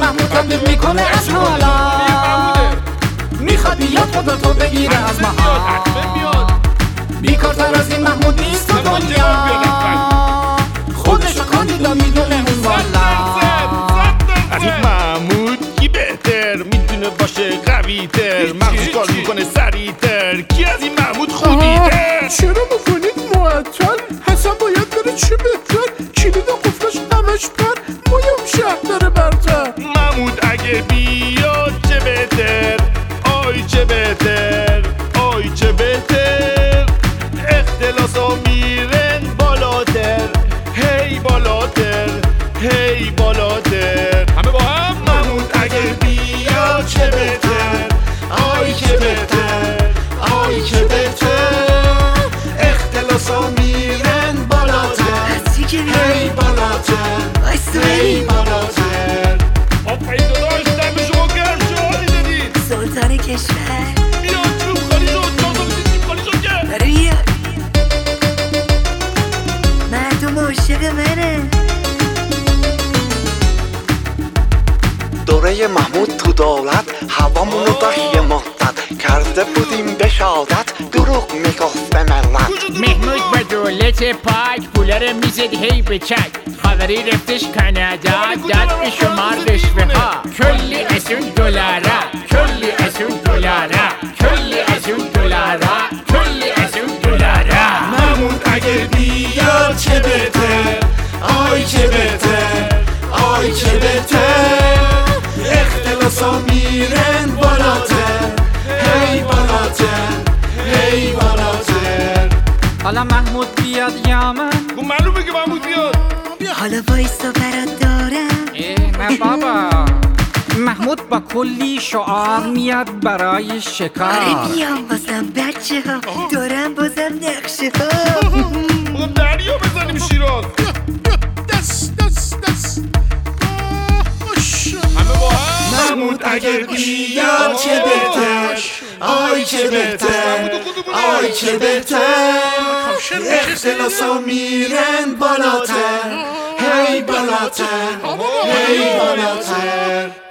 تبدیل می‌کنه از حالا. می‌خواد بیاد خدا تو بگیره از محال. بیکارتر از این محمود نیست تو دنیا. خودشو کاندیدا می‌دونه اون والا. از این محمود کی بهتر می‌تونه باشه قوی تر مغز کار می‌کنه سریع تر کی از این محمود خوبی تر چرا پر مویم شهر داره برتر. محمود اگه بیاد چه بهتر؟ آی چه بهتر؟ آی چه بهتر؟ اختلاس ها میرن بالاتر. هی بالاتر هی بالاتر. همه با هم؟ محمود اگه بیاد چه بهتر؟ آی چه بهتر؟ آی چه بهتر؟ اختلاس ها میرن بالاتر. هی بالاتر می‌دادید سلطان کشور که مردم عاشق منه دوره محمود تو دولت هوامونو تا یه مدت کرده بودیم بشادت دروغ می‌گفت به با دولت پاک پولا رو می‌زد هی به چک خبری رفتش کانادا داد به شمار رشوه ها کلی از اون دلارا کلی از اون دلارا کلی از اون دلارا کلی از اون دلارا محمود اگه بیاد چه بهتر آی چه بهتر آی چه بهتر اختلاس ها میرن بالاتر حالا محمود بیاد یا من؟ خب معلومه که محمود بیاد. حالا وایسا برات دارم. اه، نه بابا. محمود با کلی شعار میاد برای آره شکار میام بازم بچه ها دارم بازم نقشه ها بگم دریا. محمود اگر بیاد چه بهتر؟ آی چه بهتر؟ آی چه بهتر؟ اختلاس ها میرن بالاتر. هی بالاتر. هی بالاتر.